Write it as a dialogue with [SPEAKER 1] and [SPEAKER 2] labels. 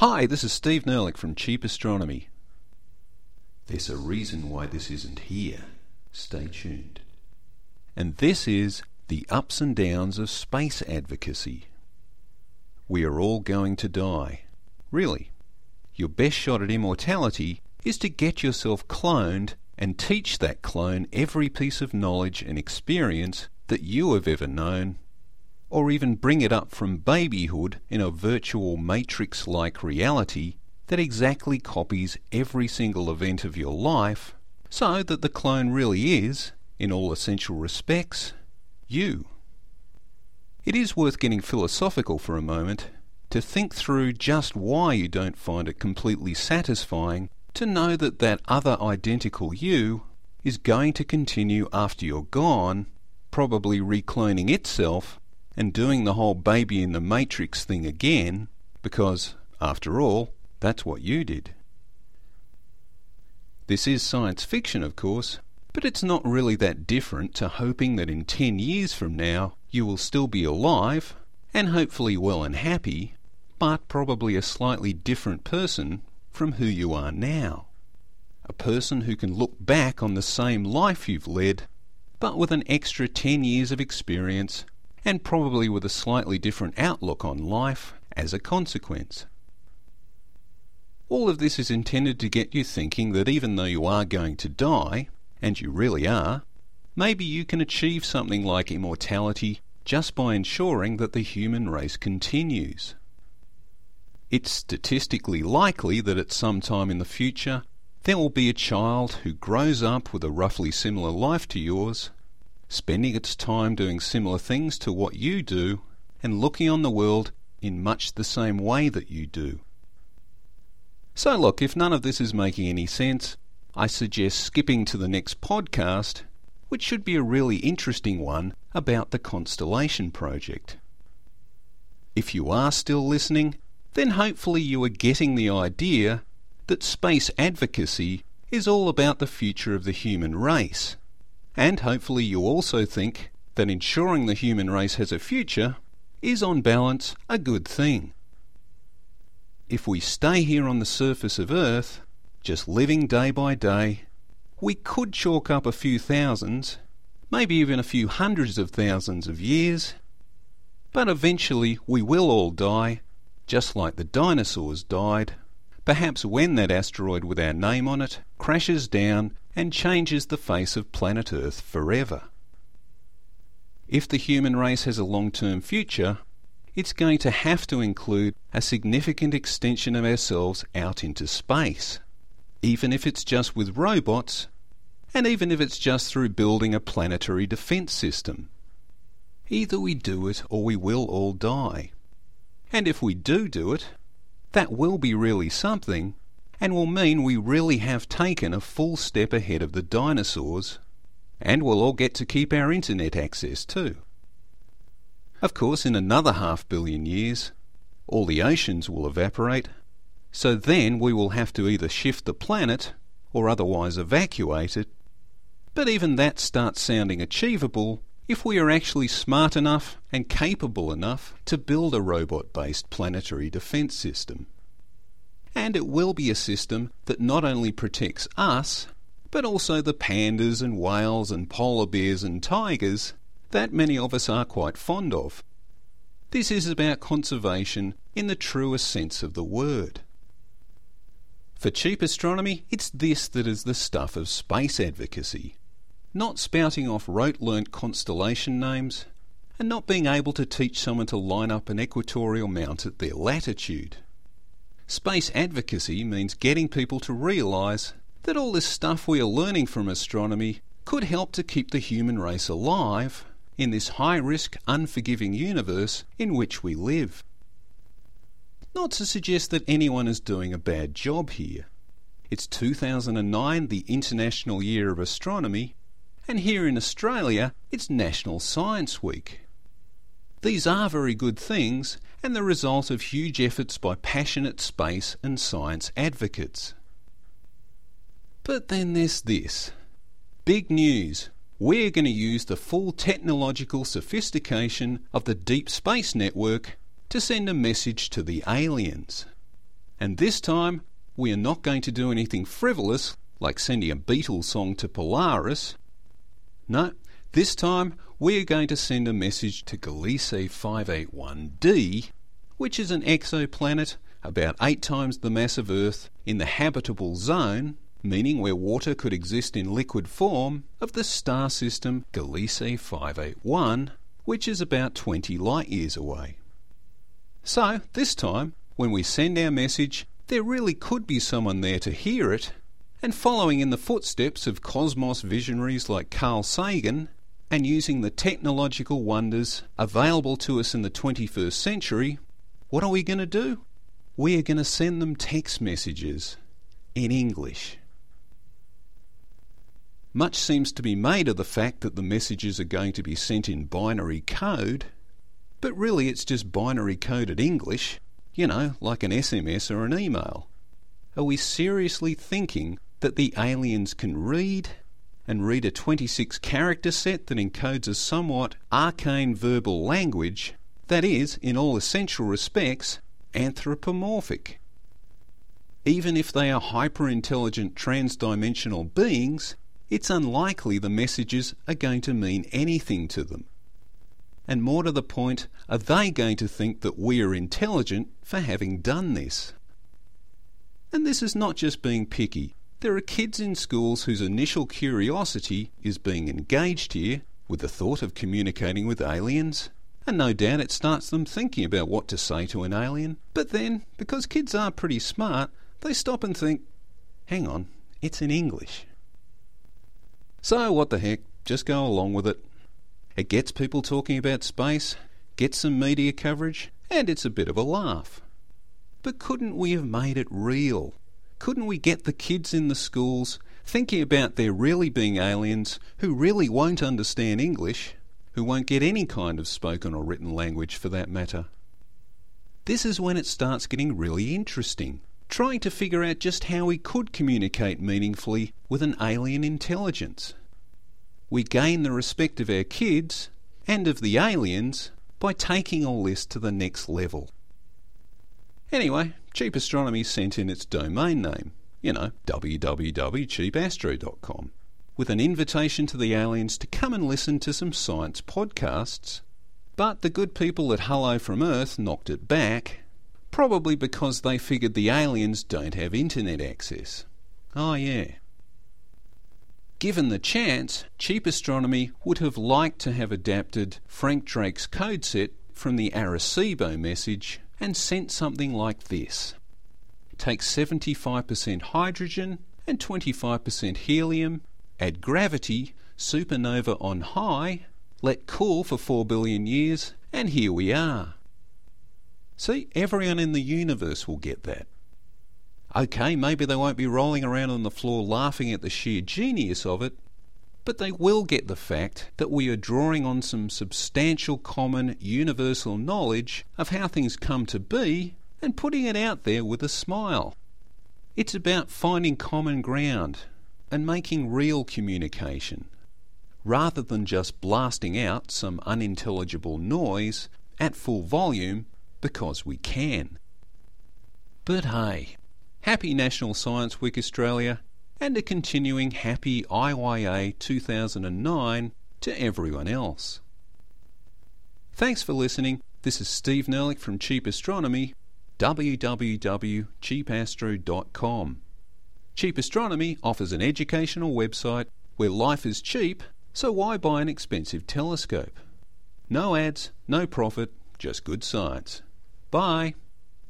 [SPEAKER 1] Hi, this is Steve Nerlich from Cheap Astronomy. There's a reason why this isn't here. Stay tuned. And this is the ups and downs of space advocacy. We are all going to die. Really. Your best shot at immortality is to get yourself cloned and teach that clone every piece of knowledge and experience that you have ever known or even bring it up from babyhood in a virtual matrix like reality that exactly copies every single event of your life, so that the clone really is, in all essential respects, you. It is worth getting philosophical for a moment to think through just why you don't find it completely satisfying to know that that other identical you is going to continue after you're gone, probably recloning itself and doing the whole baby in the matrix thing again, because, after all, that's what you did. This is science fiction, of course, but it's not really that different to hoping that in 10 years from now you will still be alive, and hopefully well and happy, but probably a slightly different person from who you are now. A person who can look back on the same life you've led, but with an extra 10 years of experience and probably with a slightly different outlook on life as a consequence. All of this is intended to get you thinking that even though you are going to die, and you really are, maybe you can achieve something like immortality just by ensuring that the human race continues. It's statistically likely that at some time in the future there will be a child who grows up with a roughly similar life to yours spending its time doing similar things to what you do, and looking on the world in much the same way that you do. So, look, if none of this is making any sense, I suggest skipping to the next podcast, which should be a really interesting one about the Constellation Project. If you are still listening, then hopefully you are getting the idea that space advocacy is all about the future of the human race and hopefully you also think that ensuring the human race has a future is on balance a good thing. If we stay here on the surface of Earth, just living day by day, we could chalk up a few thousands, maybe even a few hundreds of thousands of years, but eventually we will all die, just like the dinosaurs died, perhaps when that asteroid with our name on it crashes down and changes the face of planet Earth forever. If the human race has a long term future, it's going to have to include a significant extension of ourselves out into space, even if it's just with robots, and even if it's just through building a planetary defence system. Either we do it or we will all die. And if we do do it, that will be really something, and will mean we really have taken a full step ahead of the dinosaurs, and we'll all get to keep our internet access too. Of course, in another half billion years, all the oceans will evaporate, so then we will have to either shift the planet or otherwise evacuate it. But even that starts sounding achievable if we are actually smart enough and capable enough to build a robot based planetary defence system and it will be a system that not only protects us, but also the pandas and whales and polar bears and tigers that many of us are quite fond of. This is about conservation in the truest sense of the word. For cheap astronomy, it's this that is the stuff of space advocacy. Not spouting off rote learnt constellation names, and not being able to teach someone to line up an equatorial mount at their latitude. Space advocacy means getting people to realise that all this stuff we are learning from astronomy could help to keep the human race alive in this high risk, unforgiving universe in which we live. Not to suggest that anyone is doing a bad job here. It's 2009, the International Year of Astronomy, and here in Australia it's National Science Week. These are very good things and the result of huge efforts by passionate space and science advocates. But then there's this. Big news. We're going to use the full technological sophistication of the Deep Space Network to send a message to the aliens. And this time, we are not going to do anything frivolous like sending a Beatles song to Polaris. No, this time we are going to send a message to Gliese 581d, which is an exoplanet about eight times the mass of Earth in the habitable zone, meaning where water could exist in liquid form, of the star system Gliese 581, which is about 20 light years away. So, this time, when we send our message, there really could be someone there to hear it, and following in the footsteps of cosmos visionaries like Carl Sagan, and using the technological wonders available to us in the 21st century, what are we going to do? We are going to send them text messages in English. Much seems to be made of the fact that the messages are going to be sent in binary code, but really it's just binary coded English, you know, like an SMS or an email. Are we seriously thinking that the aliens can read and read a 26 character set that encodes a somewhat arcane verbal language that is, in all essential respects, anthropomorphic. Even if they are hyper intelligent transdimensional beings, it's unlikely the messages are going to mean anything to them. And more to the point, are they going to think that we are intelligent for having done this? And this is not just being picky. There are kids in schools whose initial curiosity is being engaged here with the thought of communicating with aliens, and no doubt it starts them thinking about what to say to an alien. But then, because kids are pretty smart, they stop and think, hang on, it's in English. So, what the heck, just go along with it. It gets people talking about space, gets some media coverage, and it's a bit of a laugh. But couldn't we have made it real? Couldn't we get the kids in the schools thinking about there really being aliens who really won't understand English, who won't get any kind of spoken or written language for that matter? This is when it starts getting really interesting, trying to figure out just how we could communicate meaningfully with an alien intelligence. We gain the respect of our kids and of the aliens by taking all this to the next level. Anyway, Cheap Astronomy sent in its domain name, you know, www.cheapastro.com, with an invitation to the aliens to come and listen to some science podcasts. But the good people at Hello from Earth knocked it back, probably because they figured the aliens don't have internet access. Oh, yeah. Given the chance, Cheap Astronomy would have liked to have adapted Frank Drake's code set from the Arecibo message and sent something like this. Take 75% hydrogen and 25% helium, add gravity, supernova on high, let cool for 4 billion years, and here we are. See, everyone in the universe will get that. Okay, maybe they won't be rolling around on the floor laughing at the sheer genius of it, but they will get the fact that we are drawing on some substantial common universal knowledge of how things come to be and putting it out there with a smile. It's about finding common ground and making real communication, rather than just blasting out some unintelligible noise at full volume because we can. But hey, happy National Science Week Australia and a continuing happy IYA 2009 to everyone else. Thanks for listening. This is Steve Nerlich from Cheap Astronomy, www.cheapastro.com. Cheap Astronomy offers an educational website where life is cheap, so why buy an expensive telescope? No ads, no profit, just good science. Bye.